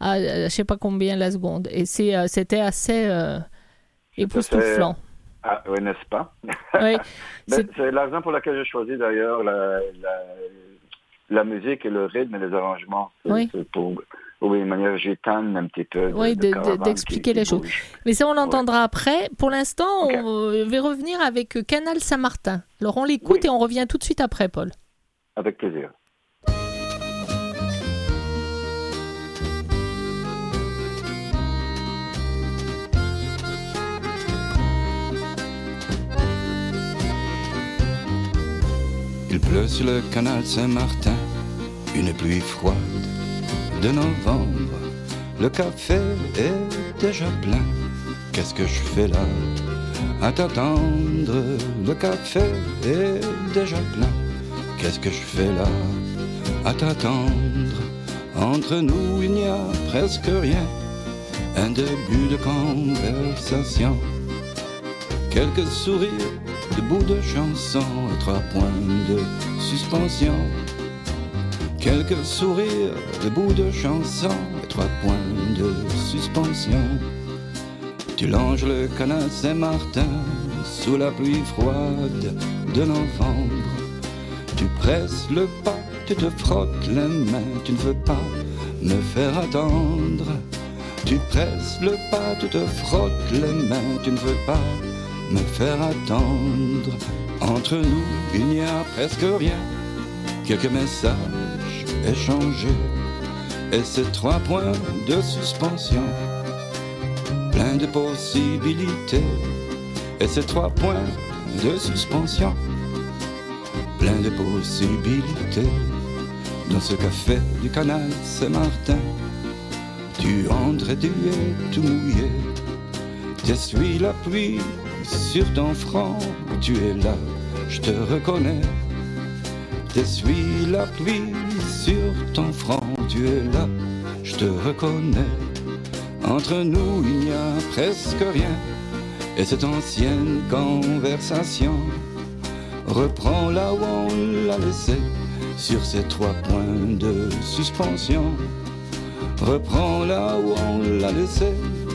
à, je sais pas combien la seconde. Et euh, c'était assez euh, époustouflant. Ah, oui, n'est-ce pas? Oui, C'est la raison pour laquelle j'ai choisi d'ailleurs la, la, la, musique et le rythme et les arrangements. Oui. Pour, oui, une manière gitane un petit peu. Oui, d'expliquer les choses. Mais ça, on l'entendra après. Pour l'instant, on va revenir avec Canal Saint-Martin. Alors, on l'écoute et on revient tout de suite après, Paul. Avec plaisir. Il pleut sur le canal Saint-Martin, une pluie froide de novembre. Le café est déjà plein. Qu'est-ce que je fais là? À t'attendre, le café est déjà plein. Qu'est-ce que je fais là? À t'attendre. Entre nous, il n'y a presque rien. Un début de conversation. Quelques sourires bout de chanson, trois points de suspension. Quelques sourires, bout de chanson, trois points de suspension. Tu longes le canal Saint-Martin sous la pluie froide de novembre. Tu presses le pas, tu te frottes les mains, tu ne veux pas me faire attendre. Tu presses le pas, tu te frottes les mains, tu ne veux pas me faire attendre. Entre nous, il n'y a presque rien. Quelques messages échangés et ces trois points de suspension. Plein de possibilités et ces trois points de suspension. Plein de possibilités dans ce café du canal Saint-Martin. Tu entres et tu es tout mouillé. T'essuies la pluie sur ton front. Tu es là, je te reconnais. T'essuies la pluie sur ton front. Tu es là, je te reconnais. Entre nous, il n'y a presque rien. Et cette ancienne conversation reprend là où on l'a laissé sur ces trois points de suspension reprend là où on l'a laissé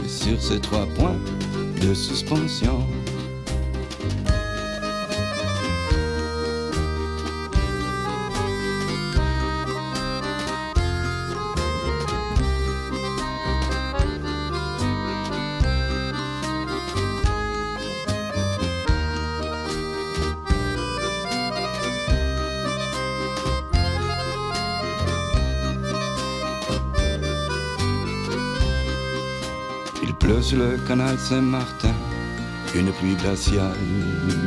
sur ces trois points de suspension. Canal Saint-Martin, une pluie glaciale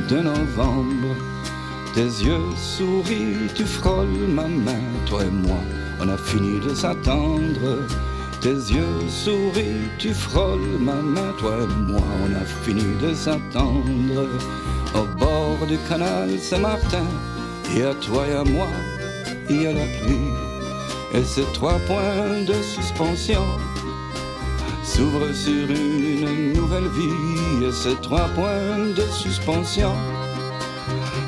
de novembre. Tes yeux sourient, tu frôles ma main, toi et moi, on a fini de s'attendre. Tes yeux sourient, tu frôles ma main, toi et moi, on a fini de s'attendre. Au bord du canal Saint-Martin, et à toi et à moi, il y a la pluie, et ces trois points de suspension s'ouvre sur une nouvelle vie et ces trois points de suspension.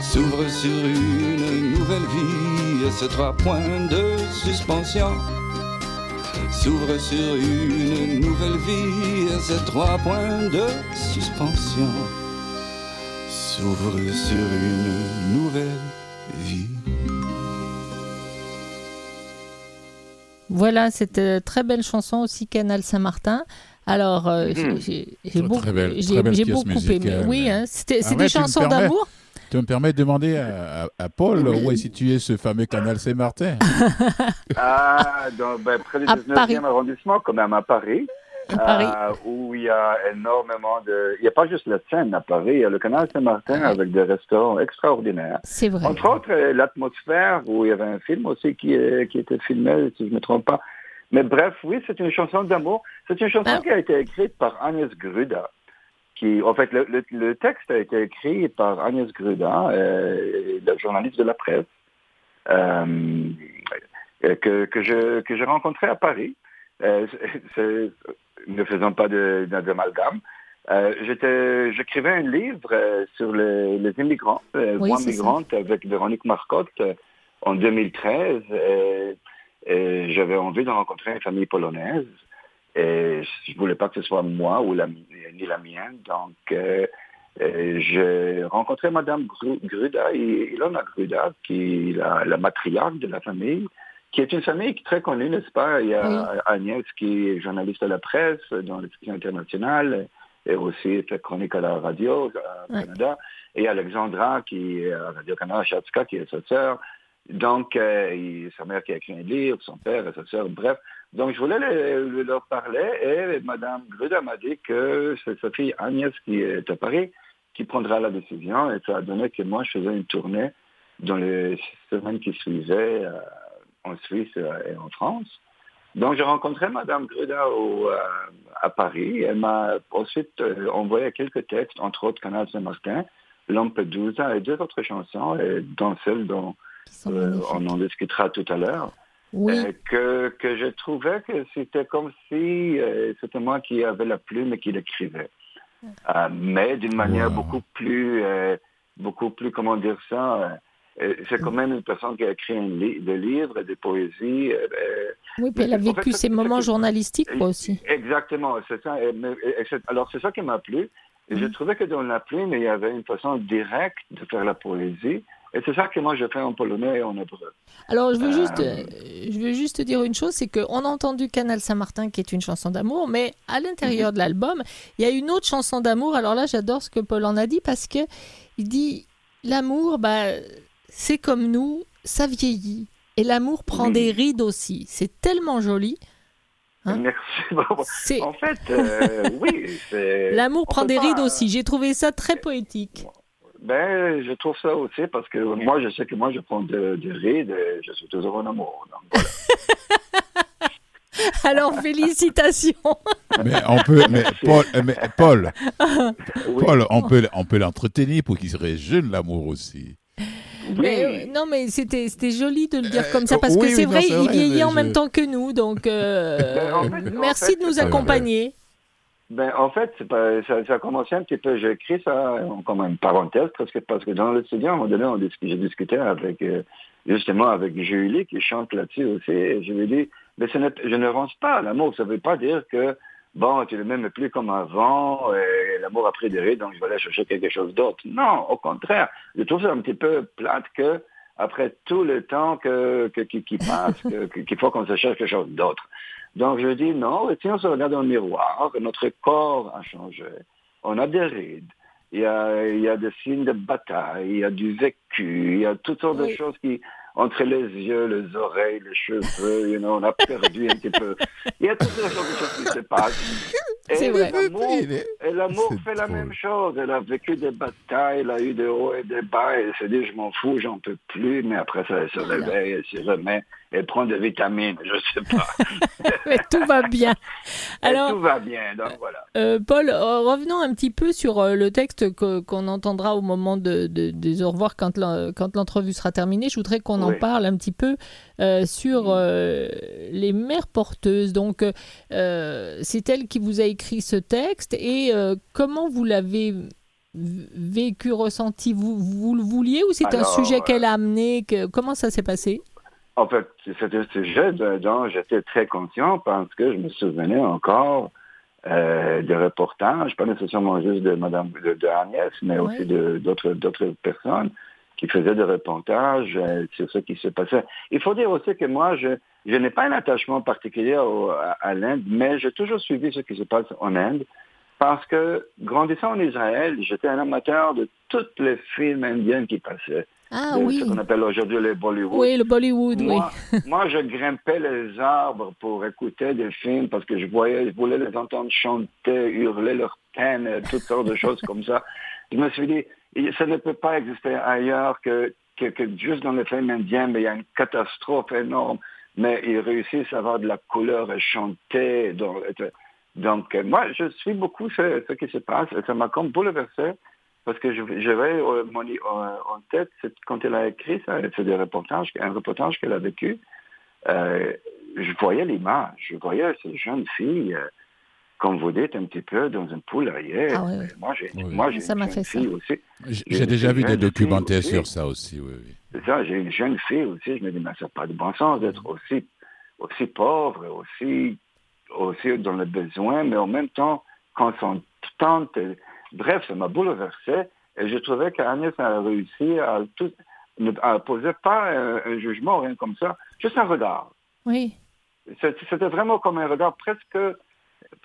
S'ouvre sur une nouvelle vie et ces trois points de suspension. S'ouvre sur une nouvelle vie et ces trois points de suspension. S'ouvre sur une nouvelle vie. Voilà, cette euh, très belle chanson aussi, Canal Saint-Martin. Alors, euh, j'ai j'ai beaucoup, belle- belle aimé. Oui, hein, c'était- c'est Ah ouais, des chansons d'amour. Tu me permets de demander à, à- à Paul où est situé ce fameux canal Saint-Martin? Ah, dans, ben, près du À 19e Paris. arrondissement, quand même à Paris. À Paris. euh, où il y a énormément de... Il n'y a pas juste la Seine à Paris, il y a le canal Saint-Martin avec des restaurants extraordinaires. C'est vrai. Entre autres, euh, l'atmosphère, où il y avait un film aussi qui, est- qui était filmé, si je ne me trompe pas. Mais bref, oui, c'est une chanson d'amour. C'est une chanson Ah. qui a été écrite par Agnès Gruda. Qui, en fait, le, le- le texte a été écrit par Agnès Gruda, euh, la journaliste de la presse, euh, que, que je que j'ai rencontré à Paris. Euh, ne faisons pas d'amalgame. Euh, j'écrivais un livre euh, sur les, les immigrants, euh, Oui, ça. migrantes avec Véronique Marcotte en 2013. Et, et j'avais envie de rencontrer une famille polonaise. Et je voulais pas que ce soit moi ou la, ni la mienne. Donc, euh, j'ai rencontré Madame Gru- Gruda, Ilona Gruda, qui est la, la matriarche de la famille, qui est une famille très connue, n'est-ce pas? Il y a Oui. Agnès qui est journaliste à la presse dans le section internationale et aussi fait chronique à la radio au Ouais. Canada. Et Alexandra qui est à Radio-Canada, Chatska, qui est sa sœur. Donc, euh, sa mère qui a écrit un livre, son père et sa sœur, bref. Donc, je voulais le- le- leur parler et Madame Gruda m'a dit que c'est sa fille Agnès qui est à Paris qui prendra la décision et ça a donné que moi, je faisais une tournée dans les semaines qui suivaient euh, en Suisse euh, et en France. Donc, j'ai rencontré Madame Gruda au, euh, à Paris. Elle m'a ensuite euh, envoyé quelques textes, entre autres Canal Saint-Martin, Lampedusa et deux autres chansons, et dont celle dont euh, on en discutera tout à l'heure. Oui, Euh, que, que je trouvais que c'était comme si euh, c'était moi qui avais la plume et qui l'écrivais. Euh, mais d'une manière Wow. beaucoup plus, euh, beaucoup plus, comment dire ça, c'est quand même une personne qui a écrit un li- des livres des poésies. euh, euh, oui, puis elle a en fait, vécu ses moments journalistiques, quoi, aussi. Exactement, c'est ça. Et- et alors c'est ça qui m'a plu. Je Mhm. trouvais que dans la plume, il y avait une façon directe de faire la poésie Et c'est ça que moi je fais en polonais et en hébreu. Alors je veux juste, euh, je veux juste dire une chose, c'est qu'on a entendu Canal Saint-Martin qui est une chanson d'amour, mais à l'intérieur mhm. de l'album, il y a une autre chanson d'amour. Alors là, j'adore ce que Paul en a dit parce que il dit l'amour, bah, c'est comme nous, ça vieillit. Et l'amour prend des rides aussi. C'est tellement joli. Hein Merci. En fait, euh, oui. L'amour prend des rides aussi. J'ai trouvé ça très poétique. Ben, je trouve ça aussi parce que moi, je sais que moi, je prends des rides et je suis toujours en amour. Alors, félicitations. mais on peut, mais Paul, euh, mais Paul, Paul, on peut, on peut l'entretenir pour qu'il se jeune l'amour aussi. Mais, euh, non, mais c'était joli de le dire comme ça parce que c'est vrai, il vieillit en même temps que nous. Donc, euh, merci de nous accompagner. Ben, en fait, pas, ça, ça, a commencé un petit peu, j'ai écrit ça comme une parenthèse presque, parce que dans le studio, à un moment donné, j'ai discuté avec, euh, justement, avec Julie qui chante là-dessus aussi, et je lui ai dit, mais ce je ne range pas l'amour, ça ne veut pas dire que, bon, tu ne m'aimes plus comme avant, et l'amour a pris des rides, donc je vais aller chercher quelque chose d'autre. Non, au contraire, je trouve ça un petit peu plate que, après tout le temps que, qui, qui passe, qu'il faut qu'on se cherche quelque chose d'autre. Donc je dis non, et si on se regarde dans le miroir, notre corps a changé, on a des rides, il y a, il y a des signes de bataille, il y a du vécu, il y a toutes sortes de choses qui, entre les yeux, les oreilles, les cheveux, you know, on a perdu un petit peu. Il y a toutes sortes de choses qui se passent. Et l'amour fait la même chose. Elle a vécu des batailles, elle a eu des hauts et des bas, elle s'est dit, je m'en fous, j'en peux plus, mais après ça, elle se réveille, elle se remet, elle prend des vitamines, je sais pas. mais tout va bien. Alors, tout va bien, donc voilà. Euh, Paul, euh, revenons un petit peu sur euh, le texte qu'on entendra au moment de, des au revoir quand l'entrevue sera terminée. Je voudrais qu'on en parle un petit peu sur les mères porteuses. Donc, c'est elle qui vous a écrit ce texte et euh, comment vous l'avez vécu, ressenti? Vous, vous le vouliez ou c'est un sujet qu'elle a amené que, Comment ça s'est passé? En fait, c'est un sujet dont j'étais très conscient parce que je me souvenais encore euh, des reportages, pas nécessairement juste de Madame de, Agnès, mais aussi d'autres d'autres personnes qui faisaient des reportages euh, sur ce qui se passait. Il faut dire aussi que moi, je, je n'ai pas un attachement particulier à, l'Inde, mais j'ai toujours suivi ce qui se passe en Inde parce que, grandissant en Israël, j'étais un amateur de tous les films indiens qui passaient. Ah oui. Ce qu'on appelle aujourd'hui le Bollywood. Oui, le Bollywood, moi, oui. moi, je grimpais les arbres pour écouter des films parce que je voyais, je voulais les entendre chanter, hurler leur peine, toutes sortes de choses comme ça. Je me suis dit, ça ne peut pas exister ailleurs que, que, que juste dans les films indiens, mais il y a une catastrophe énorme mais ils réussissent à avoir de la couleur et chanter. Donc, donc moi, je suis beaucoup ce, ce, qui se passe et ça m'a comme bouleversé parce que j'avais euh, en tête, quand elle a écrit ça, c'est des reportages, un reportage qu'elle a vécu, euh, je voyais l'image, je voyais cette jeune fille, euh, comme vous dites, un petit peu dans un poulailler. Ah, Moi, j'ai moi, ça une jeune fille aussi. J'ai déjà vu des documentaires sur ça aussi, oui. oui. C'est ça, j'ai une jeune fille aussi, je me dis, mais ça n'a pas de bon sens d'être aussi, aussi pauvre, aussi, aussi dans le besoin, mais en même temps, quand son tante, bref, ça m'a bouleversé, et je trouvais qu'Agnès a réussi à tout, à poser pas un, jugement, rien comme ça, juste un regard. Oui. C'était vraiment comme un regard presque,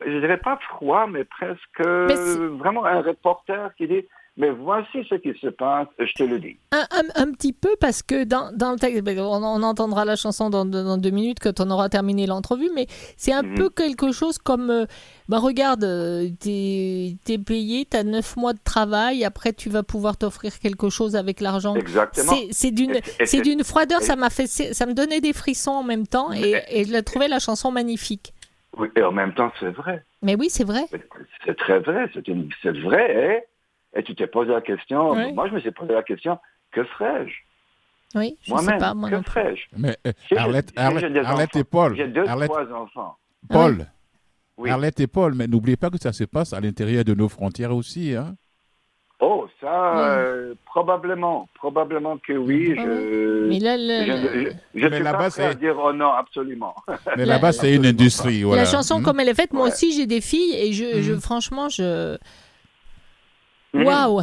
je dirais pas froid, mais presque vraiment un reporter qui dit, mais voici ce qui se passe, je te le dis. Un, un, petit peu parce que dans, dans le texte, ben, on, entendra la chanson dans, dans, deux minutes quand on aura terminé l'entrevue, mais c'est un mhm. peu quelque chose comme, euh, bah regarde, euh, t'es es payé, t'as neuf mois de travail, après tu vas pouvoir t'offrir quelque chose avec l'argent. Exactement. C'est d'une c'est d'une froideur, ça m'a fait, ça me donnait des frissons en même temps, et, et je trouvais la chanson magnifique. Oui, et en même temps c'est vrai. Mais oui, c'est vrai. C'est très vrai, c'est vrai. Hein et tu t'es posé la question, moi je me suis posé la question, que ferais-je? Oui, je Moi-même, sais pas, moi que ferais-je? Mais euh, Arlette, Arlette, et Paul. J'ai deux, Arlette, trois enfants. Paul, oui. Arlette et Paul, mais n'oubliez pas que ça se passe à l'intérieur de nos frontières aussi. Hein? Oh, ça, euh, probablement, probablement que oui. Je, mais là, le... je, je, je mais là-bas, c'est dire oh non, absolument. Mais là-bas, c'est une industrie. Voilà. La chanson, hmm? comme elle est faite, moi aussi, j'ai des filles et je, je hmm. franchement, je. Waouh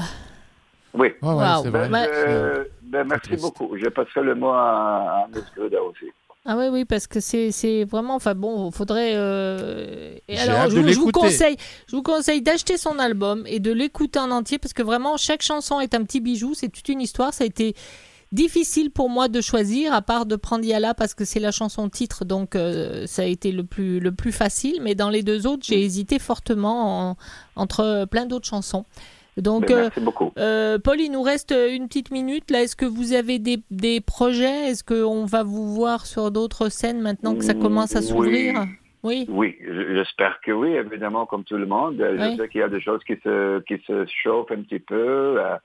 Oui. c'est vrai. Ben, ben, merci beaucoup. Je passerai le mot à, à M. aussi. Ah oui, oui, parce que c'est vraiment, enfin bon, faudrait. Euh... Et alors, je, je, vous conseille, je vous conseille d'acheter son album et de l'écouter en entier parce que vraiment chaque chanson est un petit bijou, c'est toute une histoire. Ça a été difficile pour moi de choisir, à part de prendre Yala parce que c'est la chanson titre, donc euh, ça a été le plus le plus facile. Mais dans les deux autres, j'ai hésité fortement entre plein d'autres chansons. Donc, ben, Merci beaucoup. Euh, Paul, il nous reste une petite minute. Là, est-ce que vous avez des, des projets? Est-ce qu'on va vous voir sur d'autres scènes maintenant que ça commence à s'ouvrir? Oui. Oui, j'espère que oui, évidemment, comme tout le monde. Je sais qu'il y a des choses qui se, qui se chauffent un petit peu. Euh,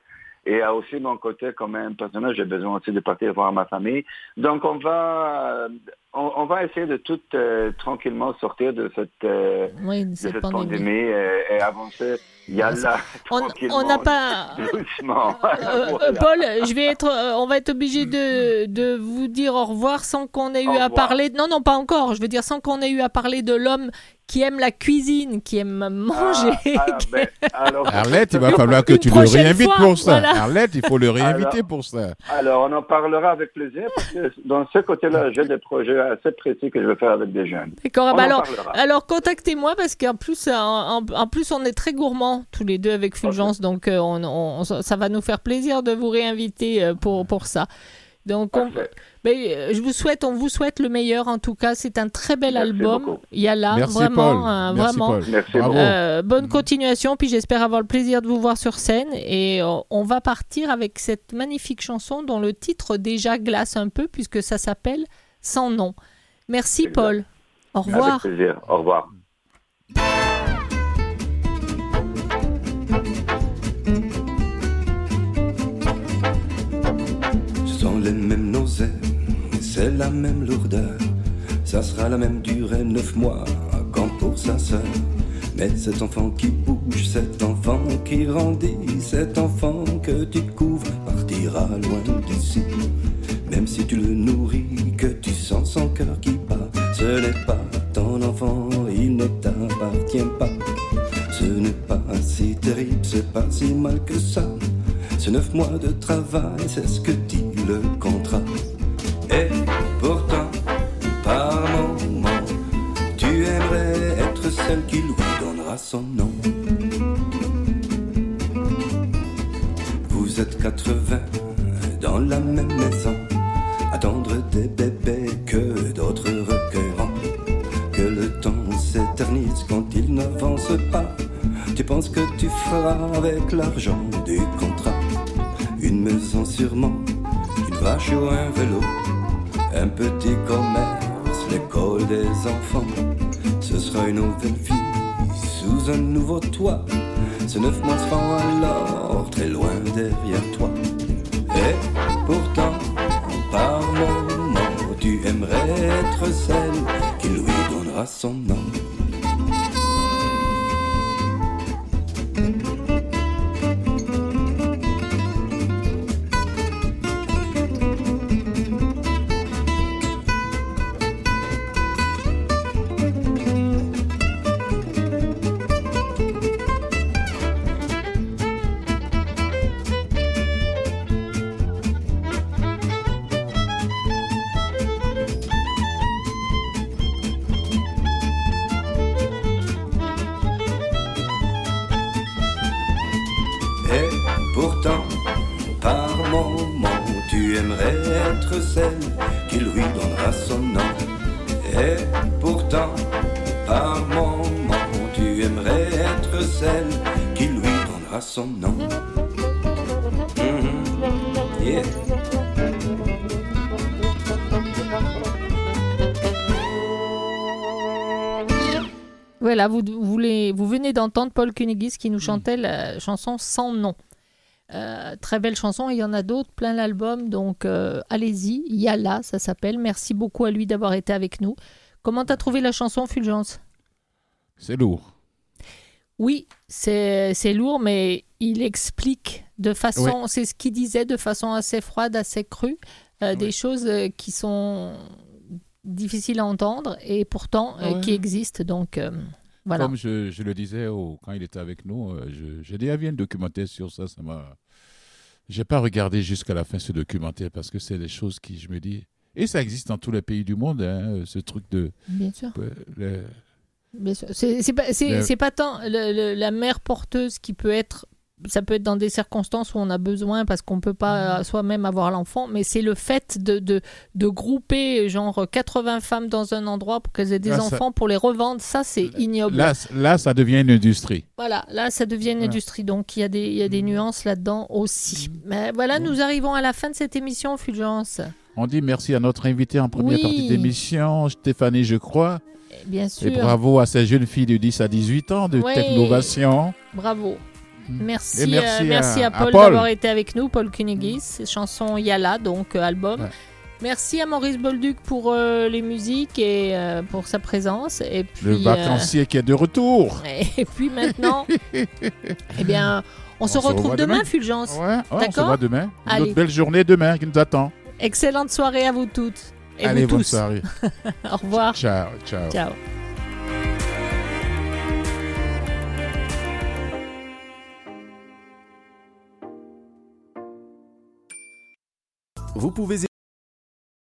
et à aussi mon côté, comme un personnage, j'ai besoin aussi de partir voir ma famille. Donc on va, on, va essayer de tout euh, tranquillement sortir de cette, euh, cette, pandémie, et, avancer. Il y a là, on n'a pas. Doucement. Euh, Paul, je vais être, on va être obligé de, de vous dire au revoir sans qu'on ait eu à parler. Non, non, pas encore. Je veux dire sans qu'on ait eu à parler de l'homme qui aime la cuisine, qui aime manger. Ah, ah, ben, Arlette, il va falloir que tu le réinvites pour ça. Arlette, il faut le réinviter pour ça. Alors, on en parlera avec plaisir parce que dans ce côté-là, j'ai des projets assez précis que je veux faire avec des jeunes. D'accord. Bah alors, alors contactez-moi parce qu'en plus, en, plus, on est très gourmands tous les deux avec Fulgence, donc euh, on, ça va nous faire plaisir de vous réinviter euh, pour, pour ça. Donc, mais, euh, je vous souhaite, on vous souhaite le meilleur en tout cas. C'est un très bel album. Il y a là vraiment, vraiment. Euh, bonne continuation. Puis j'espère avoir le plaisir de vous voir sur scène. Et euh, on va partir avec cette magnifique chanson dont le titre déjà glace un peu puisque ça s'appelle Sans nom. Merci Paul. Au revoir. Avec plaisir. Au revoir. les mêmes nausées, c'est la même lourdeur. Ça sera la même durée, neuf mois, quand pour sa sœur. Mais cet enfant qui bouge, cet enfant qui grandit, cet enfant que tu couvres, partira loin d'ici. Même si tu le nourris, que tu sens son cœur qui bat, ce n'est pas ton enfant, il ne t'appartient pas. Ce n'est pas si terrible, c'est pas si mal que ça. C'est neuf mois de travail, c'est ce que dit le contrat. Et pourtant, par moment, tu aimerais être celle qui lui donnera son nom. Vous êtes 80 dans la même maison, attendre des bébés que d'autres recueilleront. Que le temps s'éternise quand il n'avance pas. Tu penses que tu feras avec l'argent du contrat? Une maison sûrement, une vache ou un vélo, un petit commerce, l'école des enfants. Ce sera une nouvelle vie sous un nouveau toit. Ce neuf mois seront alors très loin derrière toi. Et par aimerais être celle qui lui donnera son nom. D'entendre Paul Kunigis qui nous hmm. chantait la chanson Sans nom. Euh, très belle chanson, il y en a d'autres, plein l'album, donc euh, allez-y, il y a là, ça s'appelle. Merci beaucoup à lui d'avoir été avec nous. Comment t'as trouvé la chanson, Fulgence? C'est lourd. Oui, c'est lourd, mais il explique de façon, c'est ce qu'il disait, de façon assez froide, assez crue, euh, des choses qui sont difficiles à entendre et pourtant qui existent. Donc comme je, le disais quand il était avec nous, euh, j'ai déjà vu un documentaire sur ça, ça m'a J'ai pas regardé jusqu'à la fin ce documentaire parce que c'est des choses qui, je me dis, et ça existe dans tous les pays du monde, hein, ce truc de. Bien sûr. C'est pas, pas, tant la mère porteuse qui peut être ça peut être dans des circonstances où on a besoin parce qu'on peut pas mmh. soi-même avoir l'enfant, mais c'est le fait de, de, de, grouper genre 80 femmes dans un endroit pour qu'elles aient des enfants pour les revendre, ça c'est ignoble. Là, là, ça devient une industrie. Voilà, là ça devient une industrie, donc il y a des, il y a des mmh. nuances là-dedans aussi. Mmh. Mais voilà, nous arrivons à la fin de cette émission, Fulgence. On dit merci à notre invité en première partie d'émission, Stéphanie, je crois. Bien sûr. Et bravo à ces jeunes filles de 10 à 18 ans de Technovation. Bravo. Merci, merci, euh, merci, à, Paul, d'avoir été avec nous, Paul Kunigis, chanson Yala, donc euh, album. Merci à Maurice Bolduc pour euh, les musiques et pour sa présence. Et puis, le vacancier qui est de retour. Et, puis maintenant, eh bien, on, se, retrouve demain, Fulgence. Ouais, on se voit demain. Une autre belle journée demain qui nous attend. Excellente soirée à vous toutes. Et Allez, vous bonne tous. soirée. Au revoir. Ciao, ciao. Ciao. Vous pouvez